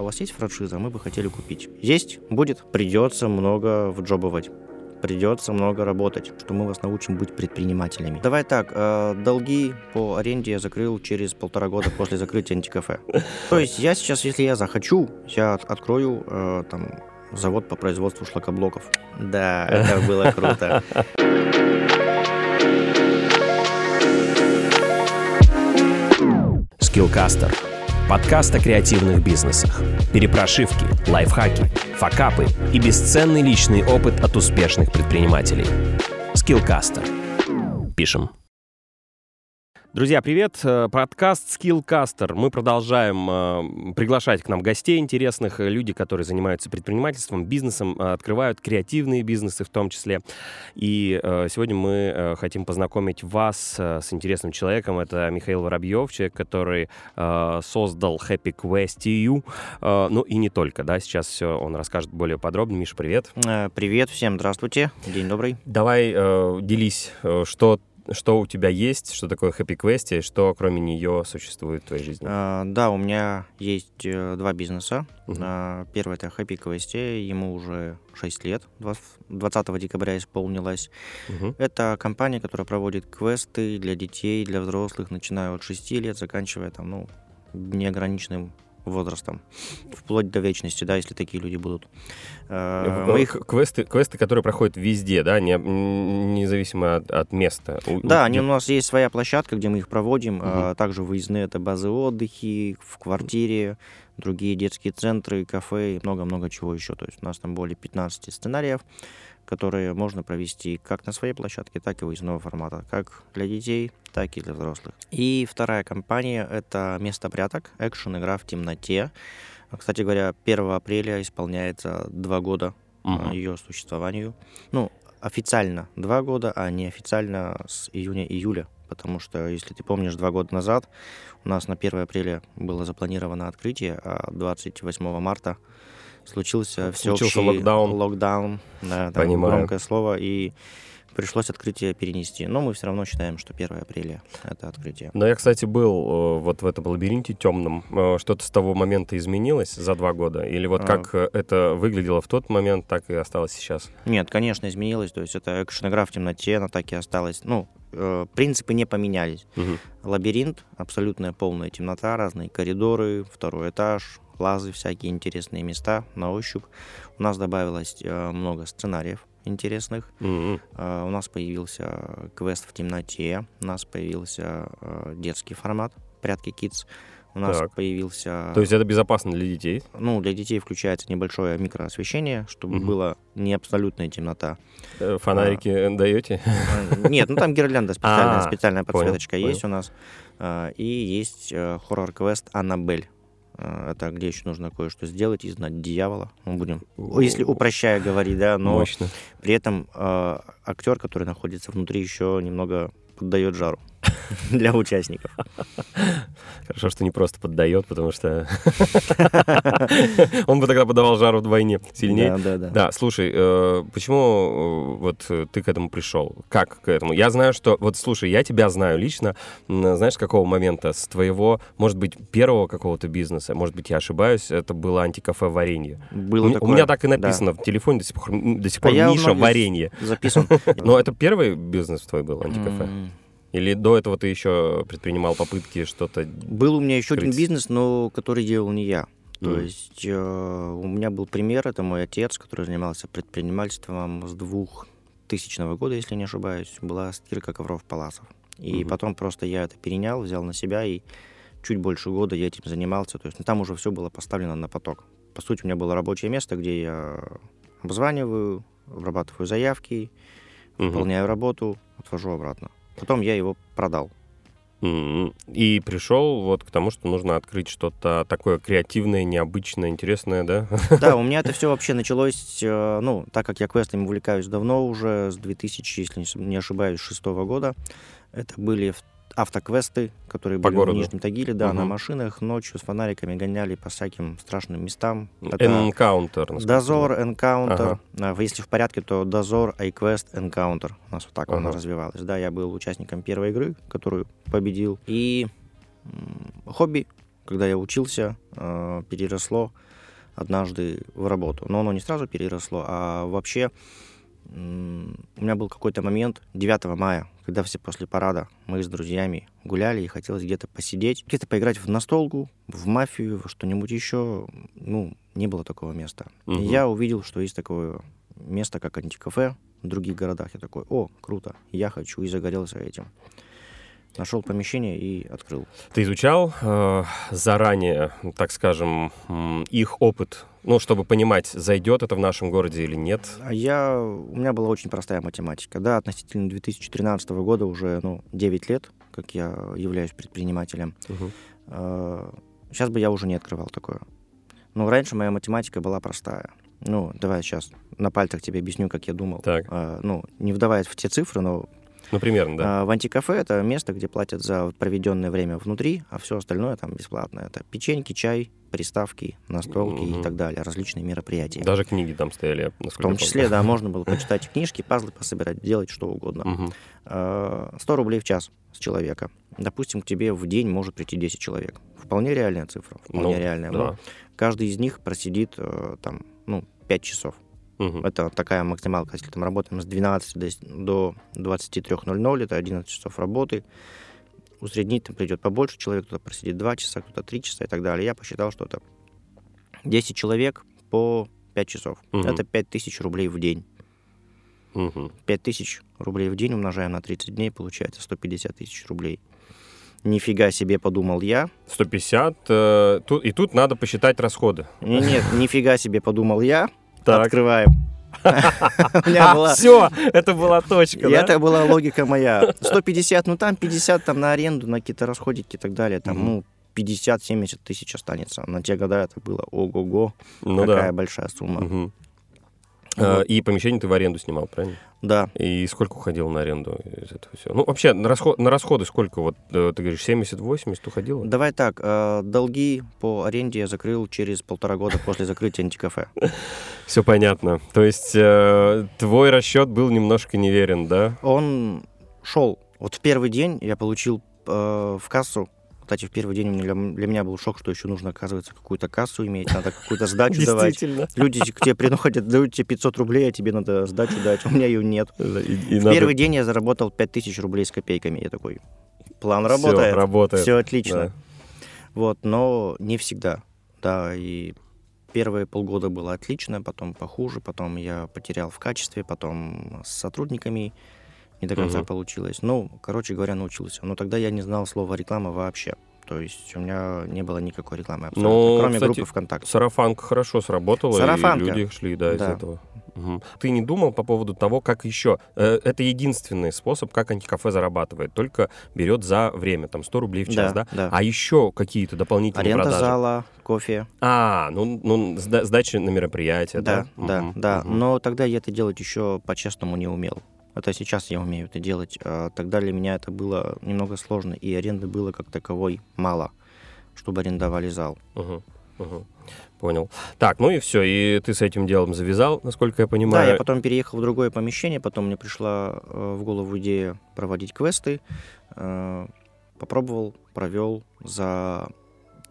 а у вас есть франшиза, мы бы хотели купить. Есть, будет, придется много вджобывать придется много работать, что мы вас научим быть предпринимателями. Давай так, э, долги по аренде я закрыл через полтора года после закрытия антикафе. То есть я сейчас, если я захочу, я открою э, там завод по производству шлакоблоков. Да, это было круто. Skillcaster – подкаст о креативных бизнесах. Перепрошивки, лайфхаки, факапы и бесценный личный опыт от успешных предпринимателей. Skillcaster. Пишем. Друзья, привет! Э, подкаст Skillcaster. Мы продолжаем э, приглашать к нам гостей интересных, э, люди, которые занимаются предпринимательством, бизнесом, э, открывают креативные бизнесы в том числе. И э, сегодня мы э, хотим познакомить вас э, с интересным человеком. Это Михаил Воробьев, человек, который э, создал Happy Quest EU. Э, ну и не только, да, сейчас все он расскажет более подробно. Миша, привет! Привет, всем здравствуйте, день добрый. Давай э, делись, что что у тебя есть, что такое Happy Quest, и что кроме нее существует в твоей жизни? А, да, у меня есть э, два бизнеса. Мгм. А, первый это Happy Quest, ему уже 6 лет, 20 20 декабря исполнилось. Мгм. Это компания, которая проводит квесты для детей, для взрослых, начиная от 6 лет, заканчивая там, ну, неограниченным возрастом, вплоть до вечности, да, если такие люди будут. Э, мы их- к- Квесты, квесты, которые проходят везде, да, не, независимо от, от места. Да, у- они, у нас есть своя площадка, где мы их проводим. а, также выездные это базы отдыхи, в квартире, другие детские центры, кафе и много-много чего еще. То есть у нас там более 15 сценариев, которые можно провести как на своей площадке, так и выездного формата, как для детей, так и для взрослых. И вторая компания — это «Место пряток», экшен-игра в темноте. А, Кстати говоря, 1 апреля исполняется два года Мгм. ее существованию. Ну, официально два года, а неофициально с июня-июля. Потому что, если ты помнишь, два года назад у нас на 1 апреля было запланировано открытие, а 28 марта случился Случился всеобщий локдаун. локдаун. Да, там Понимаю. громкое слово. И пришлось открытие перенести. Но мы все равно считаем, что 1 апреля это открытие. Но я, кстати, был э, вот в этом лабиринте темном. Э, Что-то с того момента изменилось за два года? Или вот А. как э, это выглядело в тот момент, так и осталось сейчас? Нет, конечно, изменилось. То есть это экшен-игра в темноте, она так и осталась. Ну, принципы не поменялись. Мгм. Лабиринт, абсолютная полная темнота, разные коридоры, второй этаж, лазы, всякие интересные места на ощупь. У нас добавилось э, много сценариев интересных. Мгм. Э, у нас появился квест в темноте, у нас появился э, детский формат «Прятки Kids», у нас Так. появился... То есть это безопасно для детей? Ну, для детей включается небольшое микроосвещение, чтобы Мгм. была не абсолютная темнота. Э, Фонарики даете? Э, Нет, ну там гирлянда специальная, А, специальная понял, подсветочка понял. есть у нас. А, И есть э, хоррор-квест Аннабель. А, Это где еще нужно кое-что сделать, изгнать дьявола. Мы будем, если упрощая говорить, да, но Мощно. при этом э, актер, который находится внутри, еще немного поддает жару для участников. Хорошо, что не просто поддает, потому что он бы тогда подавал жару вдвойне сильнее. Да, да, да. Да, слушай, э, почему э, вот э, ты к этому пришел? Как к этому? Я знаю, что... Вот, слушай, я тебя знаю лично, знаешь, с какого момента? С твоего, может быть, первого какого-то бизнеса, может быть, я ошибаюсь, это было антикафе варенье. Было меня- у такое, меня так и написано в телефоне до сих пор, до сих пор Миша варенье. Записан. Но это первый бизнес твой был, антикафе? Или до этого ты еще предпринимал попытки что-то... Был у меня еще один Открыть. бизнес, но который делал не я. То Мгм. есть э, у меня был пример, это мой отец, который занимался предпринимательством с 2000 года, если не ошибаюсь, была стирка ковров паласов. И Мгм. потом просто я это перенял, взял на себя и чуть больше года я этим занимался. То есть ну, там уже все было поставлено на поток. По сути, у меня было рабочее место, где я обзваниваю, обрабатываю заявки, Мгм. выполняю работу, отвожу обратно. Потом я его продал. И пришел вот к тому, что нужно открыть что-то такое креативное, необычное, интересное, да? Да, у меня это все вообще началось, э, ну, так как я квестами увлекаюсь давно уже, с 2000, если не ошибаюсь, шестого года. Это были автоквесты, которые По были городу? в Нижнем Тагиле, да, на Мгм. машинах, ночью с фонариками гоняли по всяким страшным местам. Это Энкаунтер. Дозор, Энкаунтер. А, Если в порядке, то Дозор, iQuest, Энкаунтер. У нас вот так оно Ага. развивалось. Да, я был участником первой игры, которую победил. И хобби, когда я учился, э, переросло однажды в работу. Но оно не сразу переросло, а вообще у меня был какой-то момент 9 мая, когда все после парада мы с друзьями гуляли и хотелось где-то посидеть, где-то поиграть в настолку, в мафию, что-нибудь еще. Ну, не было такого места. И Мгм. я увидел, что есть такое место, как антикафе в других городах. Я такой, о, круто, я хочу, и загорелся этим. Нашел помещение и открыл. Ты изучал э, заранее, так скажем, их опыт, ну, чтобы понимать, зайдет это в нашем городе или нет? А я, у меня была очень простая математика. Да, относительно 2013 года уже ну, 9 лет, как я являюсь предпринимателем. Мгм. Сейчас бы я уже не открывал такое. Но раньше моя математика была простая. Ну, давай сейчас на пальцах тебе объясню, как я думал. Так. А, ну, не вдаваясь в те цифры, но Ну, примерно, да. а, в антикафе это место, где платят за проведенное время внутри, а все остальное там бесплатно. Это печеньки, чай, приставки, настолки Мгм. и так далее, различные мероприятия. Даже книги там стояли, В том числе, да, можно было почитать книжки, пазлы пособирать, делать что угодно. Э, 100 рублей в час с человека. Допустим, к тебе в день может прийти 10 человек. Вполне реальная цифра, вполне Ну, реальная. да. Каждый из них просидит э, там, ну, 5 часов. Мгм. Это такая максималка. Если там работаем с 12 до, с- до 23.00, это 11 часов работы. Усреднить там придет побольше человек, кто-то просидит 2 часа, кто-то 3 часа и так далее. Я посчитал, что это 10 человек по 5 часов. Мгм. Это 5000 рублей в день. Мгм. 5000 рублей в день умножаем на 30 дней, получается 150 тысяч рублей. Нифига себе, подумал я. 150. э, тут, и тут надо посчитать расходы. Не- Нет, нифига себе, подумал я. Так. Открываем. Была... все, это была точка, И да? это была логика моя. 150, ну там 50 там на аренду, на какие-то расходики и так далее. Там, ну, 50-70 тысяч останется. На те года это было ого-го, Ну какая да. большая сумма. Э, Вот. И помещение ты в аренду снимал, правильно? Да, И сколько уходило на аренду из этого всего? Ну, вообще, на, расход, на расходы сколько? Вот э, ты говоришь, 70-80 уходило? давай так, э, долги по аренде я закрыл через полтора года после закрытия антикафе. Все понятно. То есть твой расчет был немножко неверен, да? Он шел. Вот в первый день я получил в кассу. Кстати, в первый день для, для меня был шок, что еще нужно, оказывается, какую-то кассу иметь, надо какую-то сдачу давать. Люди к тебе приходят, дают тебе 500 рублей, а тебе надо сдачу дать. У меня ее нет. В первый день я заработал 5000 рублей с копейками. Я такой, план работает. работает. Все отлично. Да. Вот, но не всегда. Да, и первые полгода было отлично, потом похуже, потом я потерял в качестве, потом с сотрудниками не до конца Мгм. получилось. Ну, короче говоря, научился. Но тогда я не знал слова реклама вообще. То есть у меня не было никакой рекламы абсолютно, Ну, кроме кстати, группы ВКонтакте. Сарафанка хорошо сработала, Сарафанка. и люди шли, да, из Да. этого. Мгм. Ты не думал по поводу того, как еще? Э, Это единственный способ, как антикафе зарабатывает. Только берет за время, там, 100 рублей в час, да? да. А еще какие-то дополнительные Аренда продажи? зала, кофе. А, ну, ну сда- сдача на мероприятие, да? Да, да, Мгм, да. Но тогда я это делать еще по-честному не умел. Это сейчас я умею это делать. а Тогда для меня это было немного сложно, и аренды было как таковой мало, чтобы арендовали зал. Мгм, мгм. Понял. Так, ну и все, и ты с этим делом завязал, насколько я понимаю. Да, я потом переехал в другое помещение, потом мне пришла э, в голову идея проводить квесты. Э, попробовал, провел за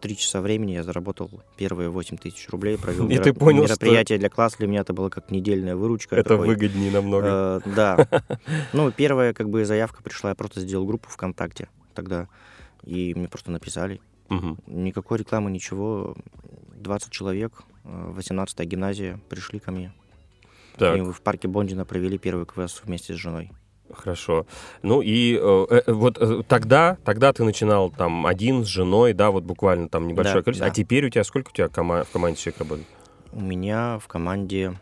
три часа времени я заработал первые 8 тысяч рублей, провел И ты понял, что- мероприятие для класса, для меня это было как недельная выручка. Это такой. выгоднее намного. Э, да. Ну, первая как бы заявка пришла, я просто сделал группу ВКонтакте тогда, и мне просто написали. Мгм. Никакой рекламы, ничего. 20 человек, 18-я гимназия, пришли ко мне. Так. И в парке Бондина провели первый квест вместе с женой. Хорошо. Ну и э, э, вот э, тогда, тогда ты начинал там один с женой, да, вот буквально там небольшое Да, количество. А да. теперь у тебя сколько у тебя кома- в команде человек работает? У меня в команде...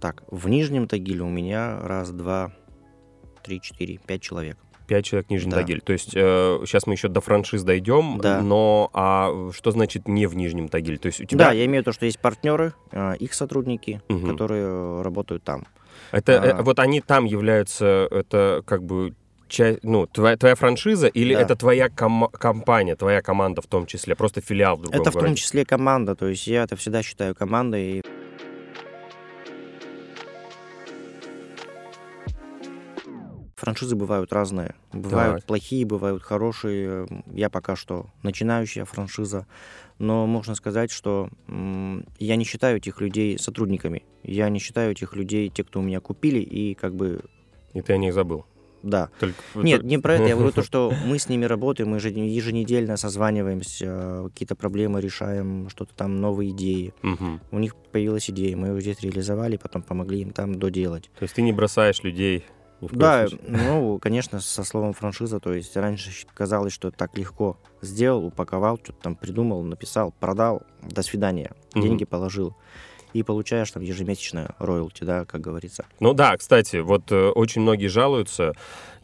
Так, в Нижнем Тагиле у меня раз, два, три, четыре, пять человек. Пять человек в Нижнем Да. Тагиле. То есть сейчас мы еще до франшиз дойдем, Да. но а что значит не в Нижнем Тагиле? То есть у Да, тебя я имею в виду, что есть партнеры, э, их сотрудники, Мгм. которые э, работают там. Это э, а- вот они там являются это как бы часть, ну твоя твоя франшиза или Да. это твоя кома- компания, твоя команда в том числе, просто филиал в другом Это в том городе? числе команда, то есть я это всегда считаю командой. И франшизы бывают разные. Бывают Так. плохие, бывают хорошие. Я пока что начинающая франшиза. Но можно сказать, что я не считаю этих людей сотрудниками. Я не считаю этих людей, те, кто у меня купили, и как бы, И ты о них забыл. да. Только... Нет, не про это. Я говорю то, что мы с ними работаем, мы же еженедельно созваниваемся, какие-то проблемы решаем, что-то там, новые идеи. Мгм. У них появилась идея, мы ее здесь реализовали, потом помогли им там доделать. То есть ты не бросаешь людей Да, случае? ну, конечно, со словом франшиза, то есть раньше казалось, что так легко сделал, упаковал, что-то там придумал, написал, продал, до свидания, Мгм. деньги положил. И получаешь там ежемесячное роялти, да, как говорится. Ну да, кстати, вот э, очень многие жалуются.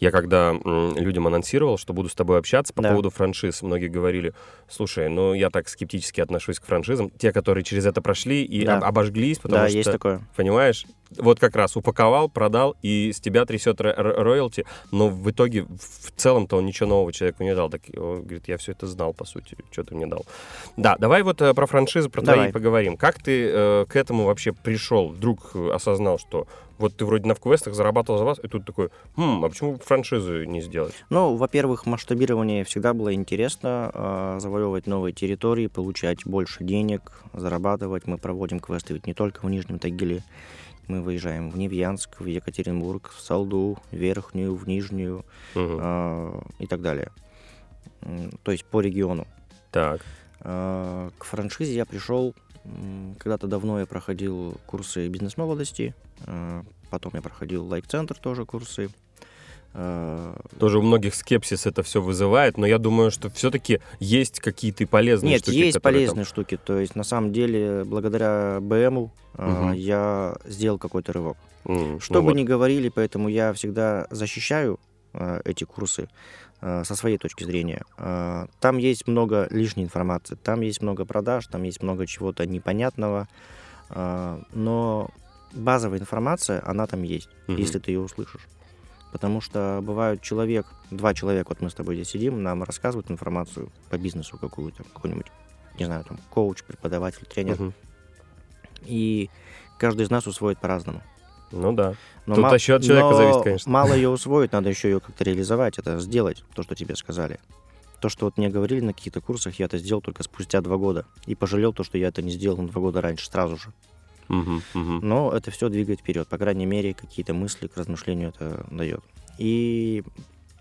Я когда м, людям анонсировал, что буду с тобой общаться по Да. поводу франшиз, многие говорили, слушай, ну я так скептически отношусь к франшизам. Те, которые через это прошли и Да. об- обожглись, потому да, что, есть такое. понимаешь, вот как раз упаковал, продал, и с тебя трясет ро- ро- роялти, но в итоге в целом-то он ничего нового человеку не дал. Так, он говорит, я все это знал, по сути, что ты мне дал. Да, давай вот э, про франшизы, про твои Давай. поговорим. Как ты э, к этому вообще пришел? Вдруг э, осознал, что вот ты вроде на квестах зарабатывал за вас, и тут такой, хм, а почему франшизу не сделать? Ну, во-первых, масштабирование всегда было интересно, а, завоевывать новые территории, получать больше денег, зарабатывать. Мы проводим квесты ведь не только в Нижнем Тагиле. Мы выезжаем в Невьянск, в Екатеринбург, в Салду, в Верхнюю, в Нижнюю Мгм. а, и так далее. То есть по региону. Так. А, К франшизе я пришел, когда-то давно я проходил курсы бизнес-молодости, а, потом я проходил лайк-центр тоже курсы. Тоже у многих скепсис это все вызывает, но я думаю, что все-таки есть какие-то полезные Нет, штуки. есть которые там- полезные штуки. То есть, на самом деле, благодаря БМу Мгм. я сделал какой-то рывок. Ну Что бы вот. ни говорили, поэтому я всегда защищаю а, эти курсы а, со своей точки зрения. Там есть много лишней информации, там есть много продаж, там есть много чего-то непонятного, но базовая информация, она там есть, Мгм. если ты ее услышишь. Потому что бывают человек, два человека, вот мы с тобой здесь сидим, нам рассказывают информацию по бизнесу какую-то, какой-нибудь, не знаю, там, коуч, преподаватель, тренер, Мгм. и каждый из нас усвоит по-разному. Ну да. Но Тут еще от человека но зависит, конечно. Мало ее усвоить, надо еще ее как-то реализовать, это сделать, то, что тебе сказали. То, что вот мне говорили на каких-то курсах, я это сделал только спустя два года. И пожалел то, что я это не сделал на два года раньше, сразу же. Мгм, мгм. Но это все двигает вперед. По крайней мере, какие-то мысли к размышлению это дает. И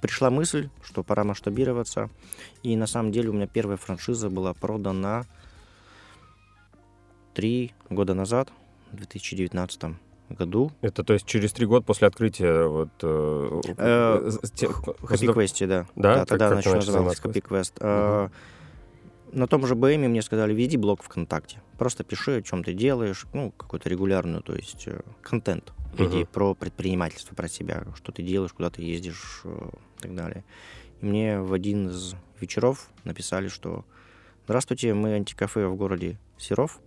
пришла мысль, что пора масштабироваться. И на самом деле у меня первая франшиза была продана три года назад, в 2019 году. Это то есть через три года после открытия вот... э, Э, после Happy Quest, да. Да? Как- тогда она еще называлась Happy Quest. А, На том же БМе мне сказали, веди блог ВКонтакте. Просто пиши, о чем ты делаешь, ну, какую-то регулярную, то есть э, контент. Веди Мгм. про предпринимательство, про себя, что ты делаешь, куда ты ездишь э, и так далее. И мне в один из вечеров написали, что «Здравствуйте, мы антикафе в городе Серов.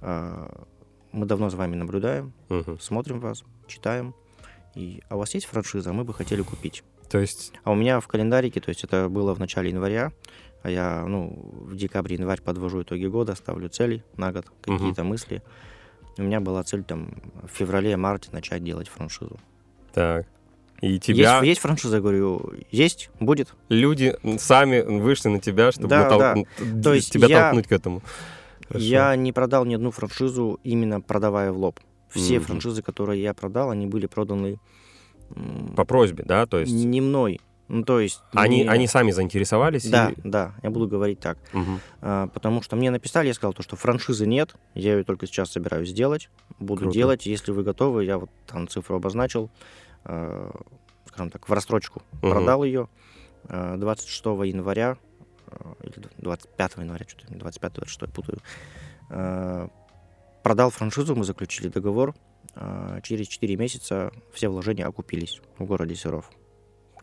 А, Мы давно за вами наблюдаем, Мгм. смотрим вас, читаем. И, а у вас есть франшиза? Мы бы хотели купить». То есть... А у меня в календарике, то есть это было в начале января, а я, ну, в декабре-январь подвожу итоги года, ставлю цели на год, какие-то мысли. У меня была цель там в феврале-марте начать делать франшизу. Так. И тебя Есть, есть франшиза, говорю, есть, будет. люди сами вышли на тебя, чтобы Да, натол- да. То есть тебя я- толкнуть к этому. Хорошо. Я не продал ни одну франшизу, именно продавая в лоб. Все Мгм. франшизы, которые я продал, они были проданы По просьбе, да? То есть не мной. Ну, то есть... они, не- они сами заинтересовались? Да, и- да, я буду говорить так. Мгм. А, потому что мне написали, я сказал, то, что франшизы нет, я ее только сейчас собираюсь сделать, буду Круто. делать, если вы готовы, я вот там цифру обозначил, а, скажем так, в рассрочку Мгм. продал ее а, 26 января, а, или 25 января, что-то 25-26 путаю, А, продал франшизу, мы заключили договор, через 4 месяца все вложения окупились в городе Серов.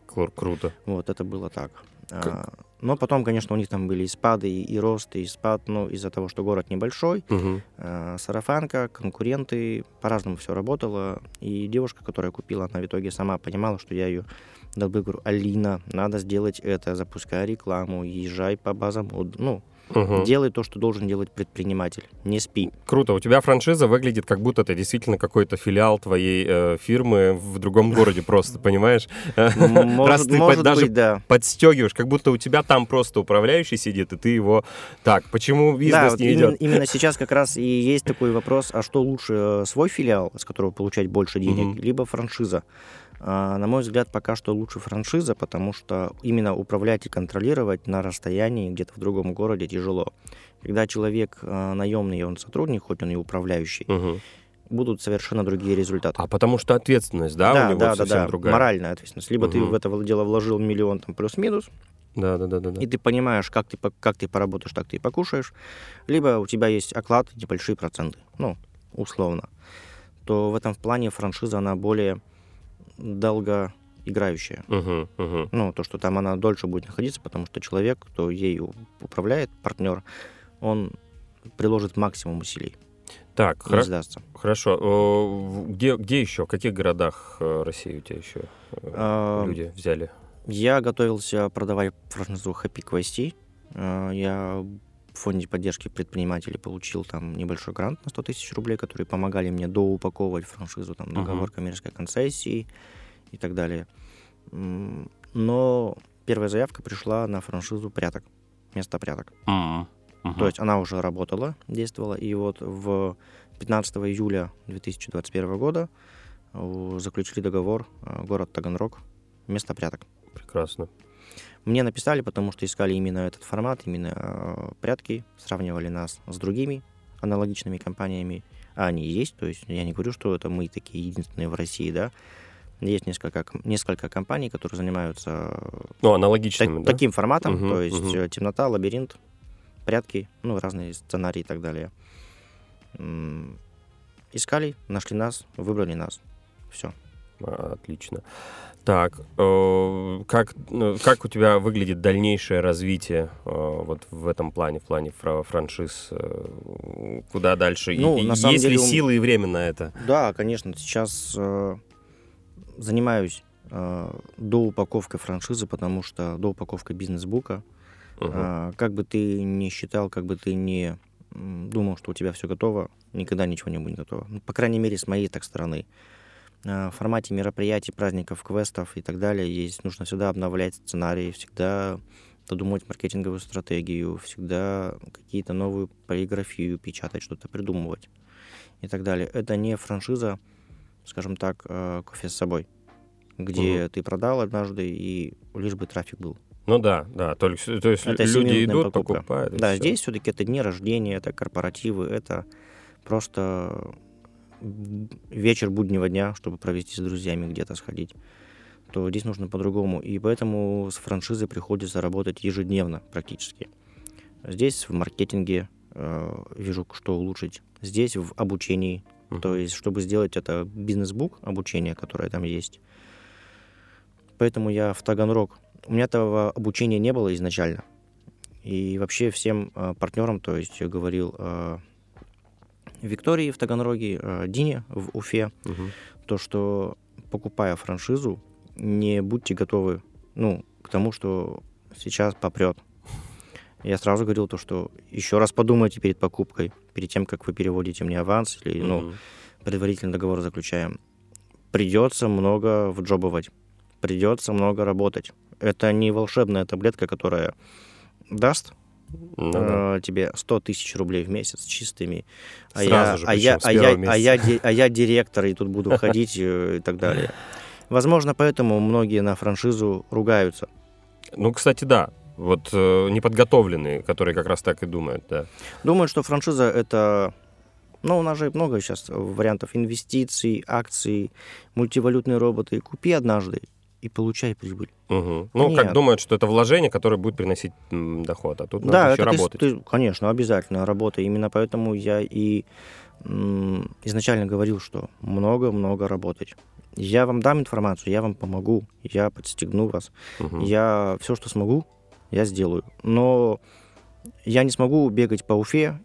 Кру- Круто. Вот, это было так. Как- А, Но потом, конечно, у них там были и спады, и, и рост, и спад, ну, из-за того, что город небольшой, Мгм. а, сарафанка, конкуренты, по-разному все работало. И девушка, которая купила, она в итоге сама понимала, что я ее долбы говорю, Алина, надо сделать это, запускай рекламу, езжай по базам, ну, Угу. Делай то, что должен делать предприниматель. Не спи. Круто. У тебя франшиза выглядит, как будто это действительно какой-то филиал твоей э, фирмы в другом городе просто, понимаешь? Может, может даже быть, да. подстегиваешь, как будто у тебя там просто управляющий сидит, и ты его... Так, почему бизнес да, не идет? Именно, именно сейчас как раз и есть такой вопрос, а что лучше, э, свой филиал, с которого получать больше денег, угу. либо франшиза? А, на мой взгляд, пока что лучше франшиза, потому что именно управлять и контролировать на расстоянии где-то в другом городе тяжело. Когда человек а, наемный, он сотрудник, хоть он и управляющий, угу. будут совершенно другие результаты. А потому что ответственность, да, да у него да, совсем да, да. другая? моральная ответственность. Либо угу. ты в это дело вложил миллион там плюс-минус, да, да, да, да, да. И ты понимаешь, как ты, как ты поработаешь, так ты и покушаешь. Либо у тебя есть оклад, небольшие проценты, ну, условно. То в этом плане франшиза, она более долгоиграющая. Uh-huh, uh-huh. Ну, то, что там она дольше будет находиться, потому что человек, кто ею управляет, партнер, он приложит максимум усилий. Так, хра- сдастся. хорошо. Где, где еще, в каких городах э, России у тебя еще э, а, люди взяли? Я готовился продавать франшизу Happy. Э, я в фонде поддержки предпринимателей получил там небольшой грант на 100 тысяч рублей, которые помогали мне доупаковывать франшизу, там, договор uh-huh. коммерческой концессии и так далее. Но первая заявка пришла на франшизу пряток, место пряток. Uh-huh. Uh-huh. То есть она уже работала, действовала, и вот в 15 июля 2021 года заключили договор э, город Таганрог, место пряток. Прекрасно. Мне написали, потому что искали именно этот формат, именно э, прятки, сравнивали нас с другими аналогичными компаниями, а они есть, то есть я не говорю, что это мы такие единственные в России, да, есть несколько, несколько компаний, которые занимаются ну, аналогичным, так, да? таким форматом, угу, то есть угу. темнота, лабиринт, прятки, ну, разные сценарии и так далее. Искали, нашли нас, выбрали нас. Все. Отлично. Так, э, как, ну, как у тебя выглядит дальнейшее развитие э, вот в этом плане, в плане франшиз? Э, куда дальше? Ну, и, на самом есть деле, ли силы и время на это? Да, конечно. Сейчас э, занимаюсь э, доупаковкой франшизы, потому что доупаковка бизнес-бука. Угу. Э, как бы ты ни считал, как бы ты ни думал, что у тебя все готово, никогда ничего не будет готово. Ну, по крайней мере, с моей так стороны. Э, в формате мероприятий, праздников, квестов и так далее есть. Нужно всегда обновлять сценарии, всегда додумывать маркетинговую стратегию, всегда какие-то новую полиграфию печатать, что-то придумывать и так далее. Это не франшиза, скажем так, э, кофе с собой, где угу. ты продал однажды и лишь бы трафик был. Ну да, да, только то есть это люди идут, покупка. покупают. Да, все. здесь все-таки это дни рождения, это корпоративы, это просто вечер буднего дня, чтобы провести с друзьями где-то сходить, то здесь нужно по-другому. И поэтому с франшизой приходится работать ежедневно практически. Здесь в маркетинге э, вижу, что улучшить. Здесь в обучении. Uh-huh. То есть, чтобы сделать это бизнес-бук, обучение, которое там есть. Поэтому я в Таганрог. У меня этого обучения не было изначально. И вообще всем э, партнерам, то есть я говорил, э, Виктории в Таганроге, э, Дине в Уфе, угу. то, что покупая франшизу, не будьте готовы ну, к тому, что сейчас попрет. Я сразу говорил то, что еще раз подумайте перед покупкой, перед тем, как вы переводите мне аванс или угу. ну, предварительный договор заключаем. Придется много вджобывать, придется много работать. Это не волшебная таблетка, которая даст ну, да. Э, тебе 100 тысяч рублей в месяц чистыми, а я, же, а, я, а, я, а, я, а я директор, и тут буду ходить э, и так далее. Возможно, поэтому многие на франшизу ругаются. Ну, кстати, да. Вот э, неподготовленные, которые как раз так и думают, да. Думают, что франшиза это ну, у нас же много сейчас вариантов инвестиций, акций, мультивалютные роботы. Купи однажды и получай прибыль. Угу. Ну, Нет. как думают, что это вложение, которое будет приносить доход, а тут надо да, еще работать. Ты, конечно, обязательно работа. Именно поэтому я и м, изначально говорил, что много-много работать. Я вам дам информацию, я вам помогу, я подстегну вас, угу. я все, что смогу, я сделаю. Но я не смогу бегать по Уфе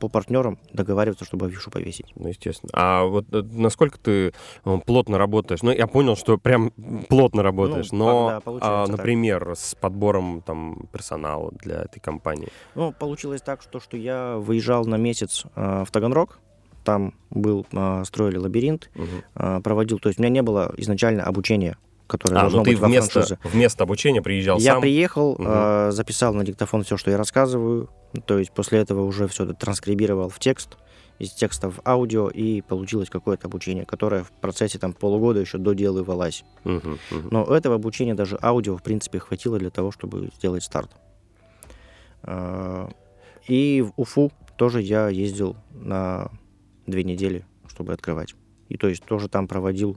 по партнерам договариваться, чтобы афишу повесить. Ну, естественно. А вот э, насколько ты э, плотно работаешь? Ну, я понял, что прям плотно работаешь, Ну, но, да, а, получается так. например, с подбором там персонала для этой компании. Ну, получилось так, что, что я выезжал на месяц э, в Таганрог, там был, э, строили лабиринт, Мгм. э, проводил, то есть у меня не было изначально обучения, которое А, должно ну ты быть вместо, франшизе. вместо обучения приезжал Я сам? приехал, Мгм. э, записал на диктофон все, что я рассказываю, то есть после этого уже все это транскрибировал в текст, из текста в аудио, и получилось какое-то обучение, которое в процессе там полугода еще доделывалось. Мгм, мгм. Но этого обучения даже аудио, в принципе, хватило для того, чтобы сделать старт. Э, И в Уфу тоже я ездил на две недели, чтобы открывать. И то есть тоже там проводил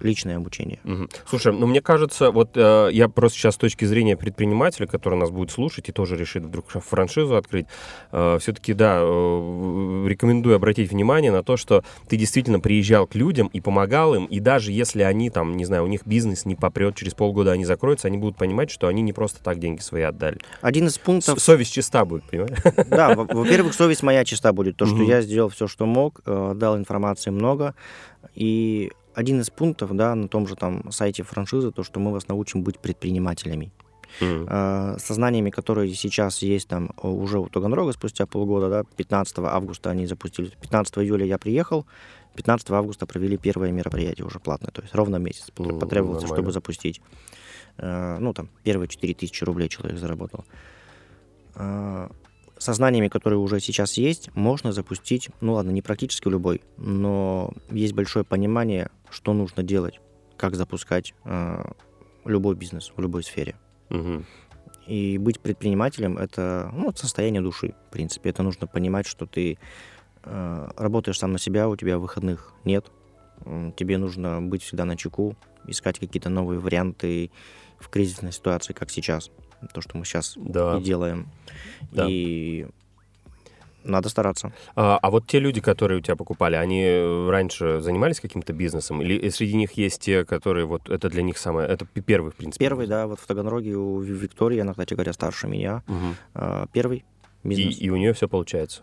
личное обучение. Мгм. Слушай, ну мне кажется, вот э, я просто сейчас с точки зрения предпринимателя, который нас будет слушать и тоже решит вдруг франшизу открыть, все-таки, да, э, рекомендую обратить внимание на то, что ты действительно приезжал к людям и помогал им, и даже если они там, не знаю, у них бизнес не попрет, через полгода они закроются, они будут понимать, что они не просто так деньги свои отдали. Один из С- пунктов Совесть чиста будет, понимаешь? Да, во- во-первых, совесть моя чиста будет. То, что я сделал все, что мог, э, дал информации много. И один из пунктов, да, на том же там сайте франшизы, то, что мы вас научим быть предпринимателями. Э, Со знаниями, которые сейчас есть там э, уже у Таганрога спустя полгода, да, 15 августа они запустили. 15 июля я приехал, 15 августа провели первое мероприятие уже платное, то есть ровно месяц Ну, потребовался, нормально. чтобы запустить. Э, Ну, там, первые 4000 рублей человек заработал. Со знаниями, которые уже сейчас есть, можно запустить, ну ладно, не практически любой, но есть большое понимание, что нужно делать, как запускать э, любой бизнес в любой сфере. Мгм. И быть предпринимателем это ну, состояние души, в принципе. Это нужно понимать, что ты э, работаешь сам на себя, у тебя выходных нет. Тебе нужно быть всегда на чеку, искать какие-то новые варианты в кризисной ситуации, как сейчас. То, что мы сейчас Да. и делаем. Да. И надо стараться. А, а вот те люди, которые у тебя покупали, они э, раньше занимались каким-то бизнесом? Или среди них есть те, которые вот это для них самое, это первый, в принципе? Первый, да, вот в Таганроге у Ви- Виктории, она, кстати говоря, старше меня. Э, Первый И, бизнес. и у нее все получается.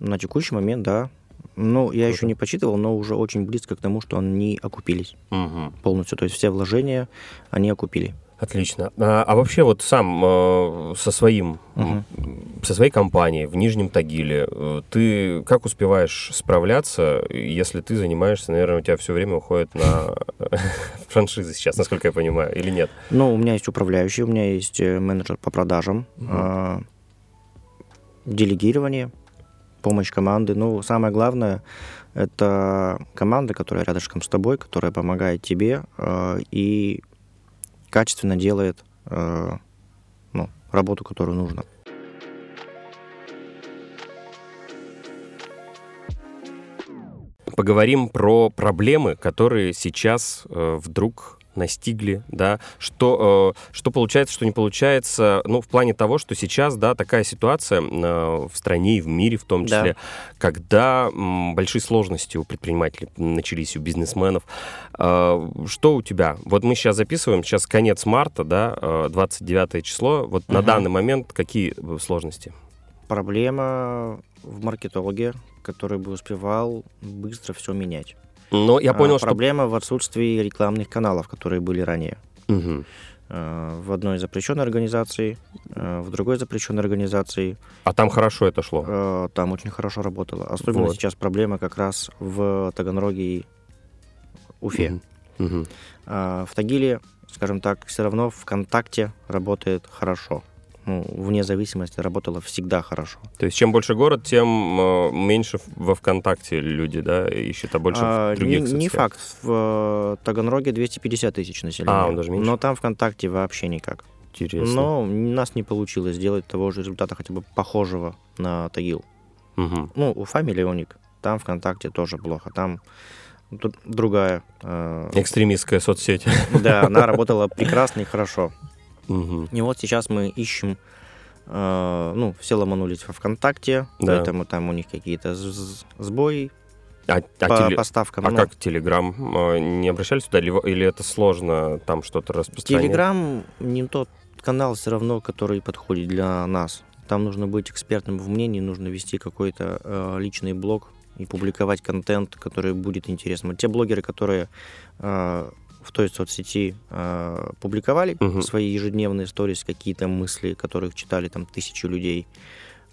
На текущий момент, да. Ну, я Круто. еще не почитывал, но уже очень близко к тому, что они окупились Мгм. полностью. То есть все вложения они окупили. Отлично. А, а вообще вот сам э, со своим, м, со своей компанией в Нижнем Тагиле, э, ты как успеваешь справляться, если ты занимаешься, наверное, у тебя все время уходит на франшизы сейчас, насколько я понимаю, или нет? Ну, у меня есть управляющий, у меня есть э, менеджер по продажам, а, делегирование, помощь команды. Ну, самое главное, это команда, которая рядышком с тобой, которая помогает тебе э, и качественно делает э, ну, работу, которую нужно. Поговорим про проблемы, которые сейчас э, вдруг настигли, да, что, э, что получается, что не получается, ну, в плане того, что сейчас, да, такая ситуация э, в стране и в мире в том Да. числе, когда м, большие сложности у предпринимателей начались, у бизнесменов. Э, что у тебя? Вот мы сейчас записываем, сейчас конец марта, да, э, 29 число, вот на Мгм. данный момент какие э, сложности? Проблема в маркетологе, который бы успевал быстро все менять. Но я А, понял, что... Проблема в отсутствии рекламных каналов, которые были ранее. Э, В одной запрещенной организации, э, в другой запрещенной организации А там хорошо это шло. э, там очень хорошо работало. Особенно Вот. сейчас проблема как раз в Таганроге и Уфе. Мгм. А В Тагиле, скажем так, все равно ВКонтакте работает хорошо. Ну, вне зависимости работало всегда хорошо. То есть чем больше город, тем э, меньше во ВКонтакте люди, да, ищут, а больше А, в других не, не факт. В э, Таганроге 250 тысяч населения. А, он даже меньше? Но там ВКонтакте вообще никак. Интересно. Но у нас не получилось сделать того же результата, хотя бы похожего на Тагил. Мгм. Ну, Уфа миллионник. Там ВКонтакте тоже плохо. Там тут другая. э, Экстремистская соцсеть. да, она работала прекрасно и хорошо. Мгм. И вот сейчас мы ищем, э, ну, все ломанулись во ВКонтакте, Да. поэтому там у них какие-то сбои А, а по теле- поставкам. а Ну, как Телеграм? Э, Не обращались туда? Или, или это сложно там что-то распространять? Телеграм не тот канал все равно, который подходит для нас. там нужно быть экспертным в мнении, нужно вести какой-то э, личный блог и публиковать контент, который будет интересным. Те блогеры, которые э, в той соцсети э, публиковали Мгм. свои ежедневные сторис, какие-то мысли, которых читали там тысячи людей,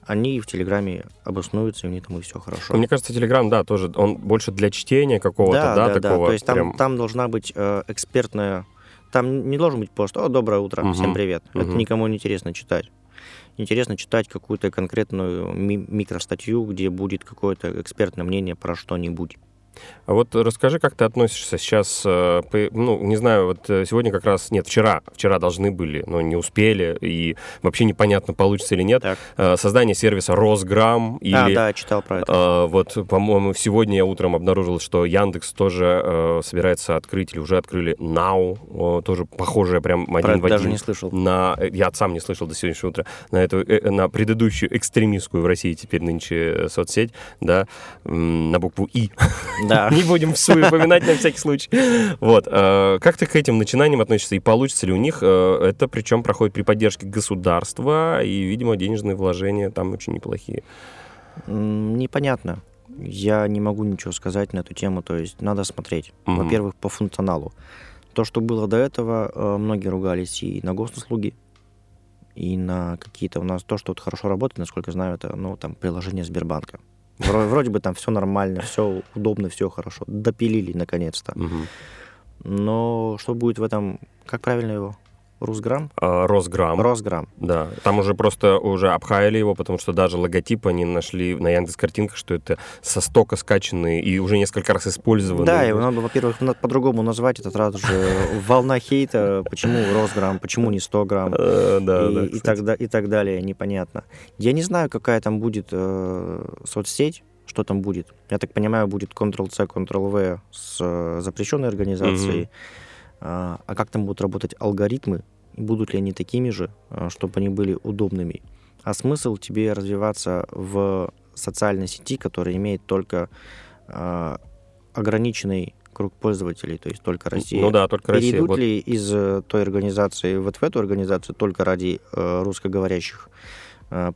они в Телеграме обоснуются, и у них там и все хорошо. Мне кажется, Телеграм, да, тоже, он больше для чтения какого-то, да, такого То есть там, прям... там должна быть э, экспертная... Там не должен быть пост «О, доброе утро, Мгм. всем привет». Это Мгм. никому не интересно читать. Интересно читать какую-то конкретную ми- микростатью, где будет какое-то экспертное мнение про что-нибудь. А вот расскажи, как ты относишься сейчас, э, ну, не знаю, вот э, сегодня как раз, нет, вчера, вчера должны были, но не успели, и вообще непонятно, получится или нет, Так. э, создание сервиса Росграм или... А, да, читал про это. вот, по-моему, сегодня я утром обнаружил, что Яндекс тоже собирается открыть, или уже открыли Now, тоже похожее прям про один это в даже один не слышал. на, я сам не слышал до сегодняшнего утра, на эту, на предыдущую экстремистскую в России теперь нынче соцсеть, да, на букву И. Да. Не будем всю упоминать на всякий случай. Вот. э, Как ты к этим начинаниям относишься? И получится ли у них? э, Это причем проходит при поддержке государства, и, видимо, денежные вложения там очень неплохие. Непонятно. Я не могу ничего сказать на эту тему, то есть надо смотреть. Во-первых, по функционалу. То, что было до этого, э, многие ругались и на госуслуги, и на какие-то у нас то, что вот хорошо работает, насколько я знаю, это ну там приложение Сбербанка. Вро- Вроде бы там все нормально, все удобно, все хорошо. Допилили наконец-то. Но что будет в этом, как правильно его? Русграм? А, Росграм. Росграм. Да, там уже просто уже обхаяли его, потому что даже логотип они нашли на Яндекс картинках, что это со стока скачанные и уже несколько раз использованные. Да, его надо, во-первых, надо по-другому назвать, это сразу же волна хейта, почему Росграм, почему не 100 грамм, Э, да, и, да, и, так, и так далее, непонятно. Я не знаю, какая там будет э, соцсеть, что там будет. Я так понимаю, будет Ctrl-C, Ctrl-V с э, запрещенной организацией. А, а как там будут работать алгоритмы? Будут ли они такими же, э, чтобы они были удобными? А смысл тебе развиваться в социальной сети, которая имеет только э, ограниченный круг пользователей, то есть только Россия. Ну да, только Россия. Перейдут Вот. ли из э, той организации вот в эту организацию только ради э, русскоговорящих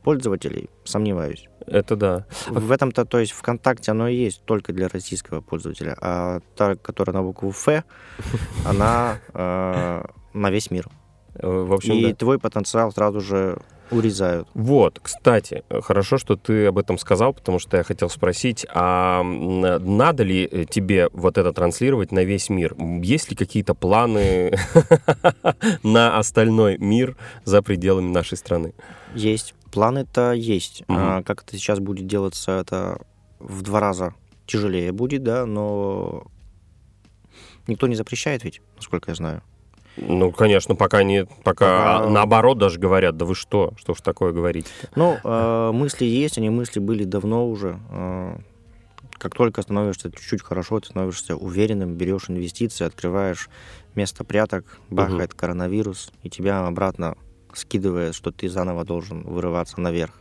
пользователей? Сомневаюсь. Это да. В этом-то, то есть ВКонтакте оно и есть только для российского пользователя, а та, которая на букву Ф, она э, на весь мир. Э, В общем, И да. твой потенциал сразу же урезают. Вот, кстати, э, хорошо, что ты об этом сказал, потому что я хотел спросить, а надо ли э, тебе вот это транслировать на весь мир? Есть ли какие-то планы на остальной мир за пределами нашей страны? Есть. Планы-то есть. Мгм. А как это сейчас будет делаться, это в два раза тяжелее будет, да, но никто не запрещает ведь, насколько я знаю. Ну, конечно, пока не, пока Пока- наоборот даже говорят, да вы что, что ж такое говорите? Ну, э, мысли есть, они мысли были давно уже. Э, как только становишься чуть-чуть хорошо, ты становишься уверенным, берешь инвестиции, открываешь место пряток, бахает коронавирус, и тебя обратно скидывает, что ты заново должен вырываться наверх.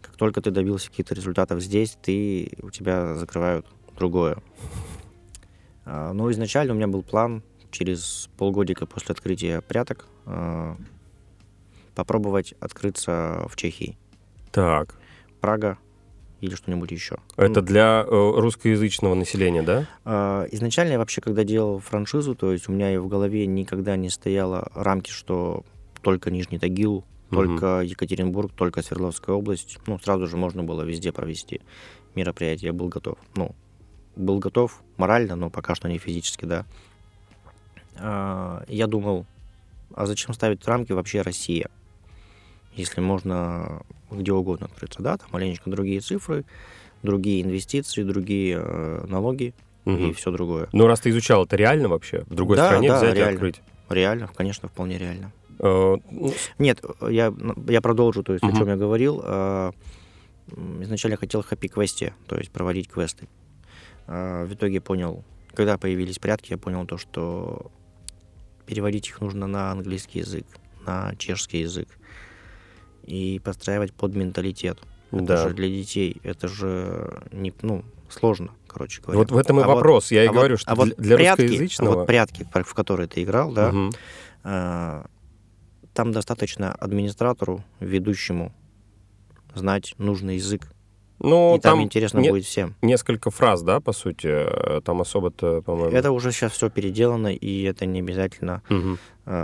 Как только ты добился каких-то результатов здесь, ты, у тебя закрывают другое. А, Ну, изначально у меня был план через полгодика после открытия пряток э, попробовать открыться в Чехии. Так, Прага или что-нибудь еще. это для э, русскоязычного населения, да? А, Изначально я вообще, когда делал франшизу, то есть у меня и в голове никогда не стояло рамки, что только Нижний Тагил, только Екатеринбург, только Свердловская область. Ну, сразу же можно было везде провести мероприятие. Я был готов. Ну, был готов морально, но пока что не физически, да. А, Я думал, а зачем ставить рамки вообще Россия? Если можно где угодно открыться, да, там маленечко другие цифры, другие инвестиции, другие э, налоги и Мгм. все другое. Ну, раз ты изучал, это реально вообще? В другой Да, стране да, взять и реально. открыть? Реально, конечно, вполне реально. Э, ну, Нет, я, я продолжу, то есть, Мгм. о чем я говорил. А, Изначально хотел хэппи-квесте, то есть проводить квесты. А, В итоге понял, когда появились прятки, я понял то, что переводить их нужно на английский язык, на чешский язык и подстраивать под менталитет. Это Да. же для детей, это же не, ну, сложно, короче говоря. Вот в этом и А вот- вопрос. Я и а говорю, вот- что а вот для, для прятки, русскоязычного... а вот прятки, пр- в которые ты играл, да, а, там достаточно администратору, ведущему знать нужный язык. Ну, и там, там интересно не, будет всем. Несколько фраз, да, по сути, э, там особо-то, по-моему. Это уже сейчас все переделано, и это не обязательно. Угу.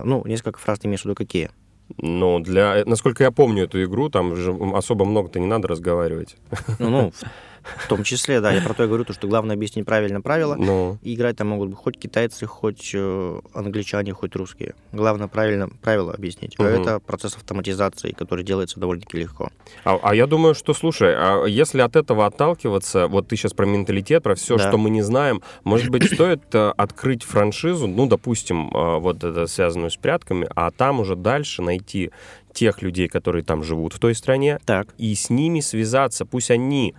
Ну, несколько фраз ты имеешь в виду какие? Ну, для, насколько я помню эту игру, там же особо много-то не надо разговаривать. Ну, ну, в том числе, да, я про то и говорю, то, что главное объяснить правильно правила. Ну. И играть там могут быть хоть китайцы, хоть э, англичане, хоть русские. Главное правильно правила объяснить. Угу. это процесс автоматизации, который делается довольно-таки легко. А, а я думаю, что, слушай, а если от этого отталкиваться, вот ты сейчас про менталитет, про все, да. что мы не знаем, может быть, стоит э, открыть франшизу, ну, допустим, э, вот это связанную с прятками, а там уже дальше найти тех людей, которые там живут в той стране, так. и с ними связаться, пусть они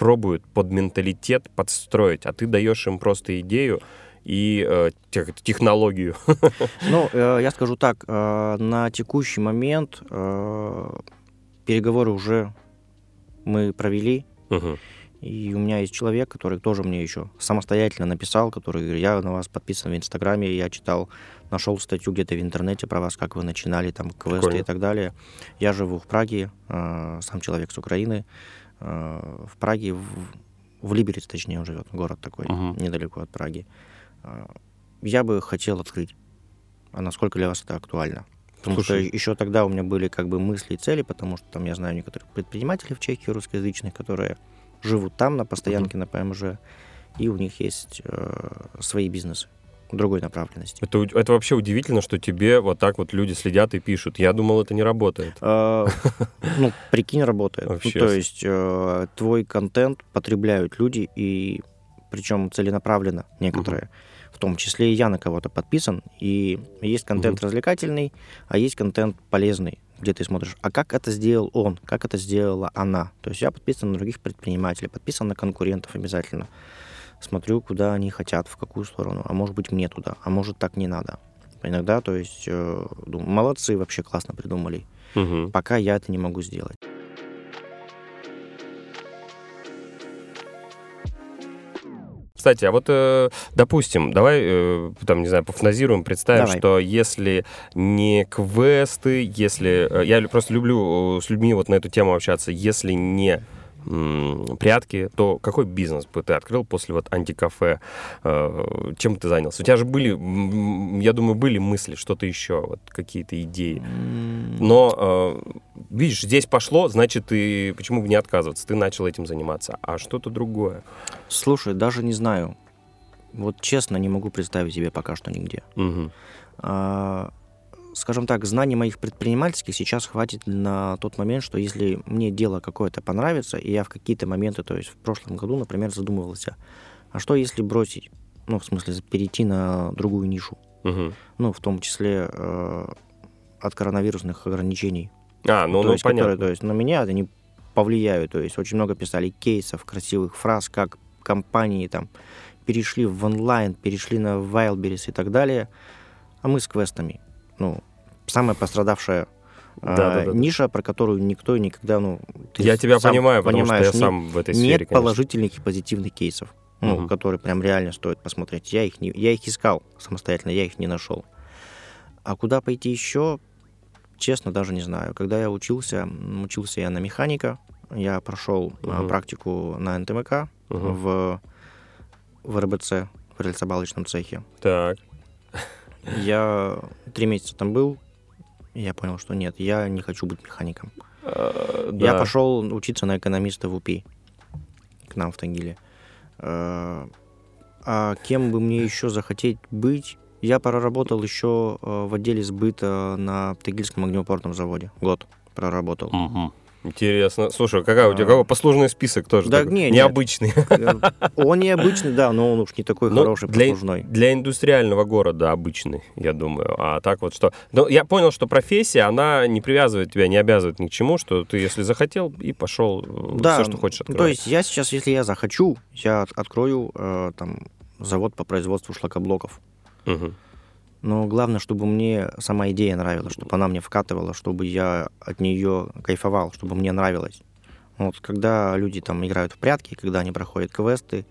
пробуют под менталитет подстроить, а ты даешь им просто идею и э, тех, технологию. Ну, э, я скажу так, э, на текущий момент э, переговоры уже мы провели, угу. и у меня есть человек, который тоже мне еще самостоятельно написал, который говорит, я на вас подписан в Инстаграме, я читал, нашел статью где-то в интернете про вас, как вы начинали, там, квесты Прикольно. и так далее. Я живу в Праге, э, сам человек с Украины, Э, в Праге, в, в Либерице, точнее, он живет, город такой, uh-huh. недалеко от Праги. Э, я бы хотел открыть. А насколько для вас это актуально? Потому Слушай. что еще тогда у меня были как бы мысли и цели, потому что там я знаю некоторых предпринимателей в Чехии русскоязычных, которые живут там на постоянке uh-huh. на ПМЖ, и у них есть э, свои бизнесы другой направленности. Это, это вообще удивительно, что тебе вот так вот люди следят и пишут. Я думал, это не работает. А, ну, прикинь, работает. Ну, то есть э, твой контент потребляют люди, и причем целенаправленно некоторые. В том числе и я на кого-то подписан, и есть контент развлекательный, а есть контент полезный, где ты смотришь, а как это сделал он, как это сделала она. То есть я подписан на других предпринимателей, подписан на конкурентов обязательно смотрю, куда они хотят, в какую сторону, а может быть мне туда, а может так не надо. Иногда, то есть, э, думаю, молодцы, вообще классно придумали. Угу. Пока я это не могу сделать. Кстати, а вот, э, допустим, давай, э, там, не знаю, пофантазируем, представим, давай. что если не квесты, если... Э, я просто люблю э, с людьми вот на эту тему общаться, если не прятки, то какой бизнес бы ты открыл после вот антикафе? Э, чем ты занялся? У тебя же были, я думаю, были мысли, что-то еще, вот какие-то идеи. Но, э, видишь, здесь пошло, значит, ты почему бы не отказываться? Ты начал этим заниматься. А что-то другое? Слушай, даже не знаю. Вот честно, не могу представить себе пока что нигде. Угу. А, скажем так, знаний моих предпринимательских сейчас хватит на тот момент, что если мне дело какое-то понравится, и я в какие-то моменты, то есть в прошлом году, например, задумывался, а что если бросить, ну, в смысле, перейти на другую нишу, угу. ну, в том числе э, от коронавирусных ограничений. А, ну, то ну есть, понятно. Которые, то есть на меня они повлияют, то есть очень много писали кейсов, красивых фраз, как компании там перешли в онлайн, перешли на Wildberries и так далее, а мы с квестами ну, самая пострадавшая да, да, да, ниша, про которую никто никогда, ну, ты я тебя понимаю, потому что я сам в этой сфере, Нет конечно. положительных и позитивных кейсов, ну, угу. которые прям реально стоит посмотреть. Я их не, я их искал самостоятельно, я их не нашел. А куда пойти еще, честно, даже не знаю. Когда я учился, учился я на механика, я прошел угу. практику на НТМК угу. в в РБЦ, в рельсобалочном цехе. Так. Я три месяца там был, и я понял, что нет, я не хочу быть механиком. Uh, я пошел учиться на экономиста в УПИ, к нам в Тагиле. Uh, а кем бы мне еще захотеть быть? Я проработал еще uh, в отделе сбыта на Тагильском огнеупорном заводе. Год проработал. Uh-huh. Интересно. Слушай, какая у тебя какой послужный список тоже? Да, не, необычный. Нет. Он необычный, да, но он уж не такой ну, хороший для, послужной. Для индустриального города обычный, я думаю. А так вот что... Ну, я понял, что профессия, она не привязывает тебя, не обязывает ни к чему, что ты, если захотел, и пошел э, да, все, что хочешь открывать. То есть я сейчас, если я захочу, я открою э, там завод по производству шлакоблоков. Угу. Но главное, чтобы мне сама идея нравилась, чтобы она мне вкатывала, чтобы я от нее кайфовал, чтобы мне нравилось. Вот когда люди там играют в прятки, когда они проходят квесты,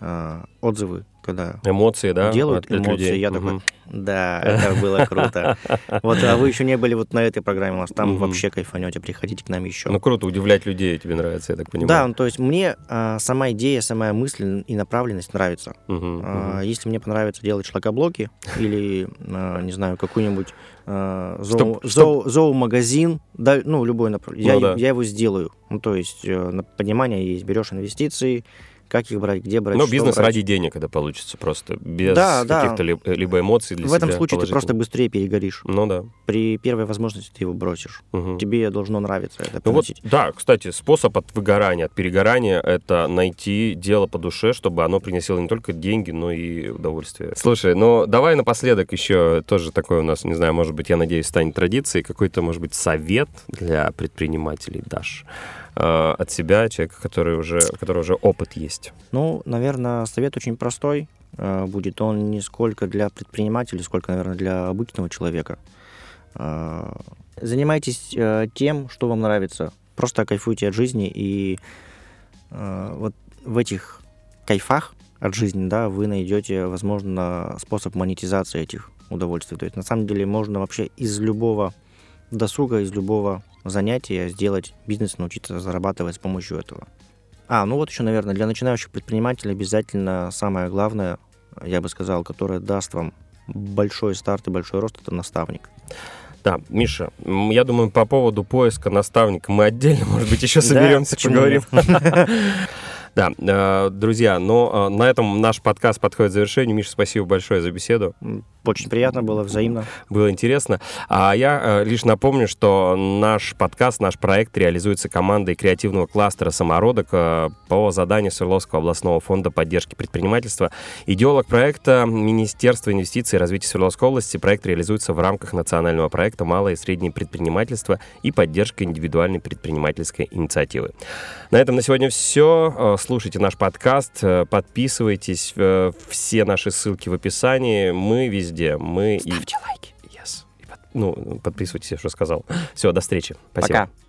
э, отзывы, когда эмоции, да, делают от, эмоции. Людей. Я угу. такой, да, это было круто. Вот, а вы еще не были вот на этой программе, у нас там вообще кайфанете, приходите к нам еще. Ну, круто, удивлять людей тебе нравится, я так понимаю. Да, ну, то есть мне а, сама идея, сама мысль и направленность нравится. А, если мне понравится делать шлакоблоки или, а, не знаю, какую-нибудь а, зоо, зоо, зоомагазин, да, ну, любой направление, ну, я, да. я его сделаю. Ну, то есть, э, понимание есть, берешь инвестиции, как их брать, где брать. Ну, бизнес брать. ради денег, когда получится, просто без да, каких-то да. либо эмоций для В этом случае ты просто быстрее перегоришь. Ну да. При первой возможности ты его бросишь. Угу. Тебе должно нравиться это ну, вот, Да, кстати, способ от выгорания, от перегорания — это найти дело по душе, чтобы оно приносило не только деньги, но и удовольствие. Слушай, ну давай напоследок еще тоже такой у нас, не знаю, может быть, я надеюсь, станет традицией, какой-то, может быть, совет для предпринимателей дашь. Э, от себя, человека, который уже, у которого уже опыт есть? Ну, наверное, совет очень простой э, будет. Он не сколько для предпринимателей, сколько, наверное, для обычного человека. Э, занимайтесь тем, что вам нравится. Просто кайфуйте от жизни, и вот в этих кайфах от жизни, да, вы найдете, возможно, способ монетизации этих удовольствий. То есть, на самом деле, можно вообще из любого досуга, из любого занятия сделать бизнес, научиться зарабатывать с помощью этого. А, ну вот еще, наверное, для начинающих предпринимателей обязательно самое главное, я бы сказал, которое даст вам большой старт и большой рост, это наставник. Да, Миша, я думаю, по поводу поиска наставника мы отдельно, может быть, еще соберемся, да, поговорим. Да, э, друзья, но э, на этом наш подкаст подходит к завершению. Миша, спасибо большое за беседу. Очень приятно было, взаимно. Было интересно. А я э, лишь напомню, что наш подкаст, наш проект реализуется командой креативного кластера «Самородок» по заданию Свердловского областного фонда поддержки предпринимательства. Идеолог проекта Министерство инвестиций и развития Свердловской области. Проект реализуется в рамках национального проекта «Малое и среднее предпринимательство» и поддержка индивидуальной предпринимательской инициативы. На этом на сегодня все слушайте наш подкаст, э, подписывайтесь, э, все наши ссылки в описании, мы везде, мы... Ставьте и... лайки. Yes. Ну, подписывайтесь, я что сказал. Все, до встречи. Спасибо. Пока.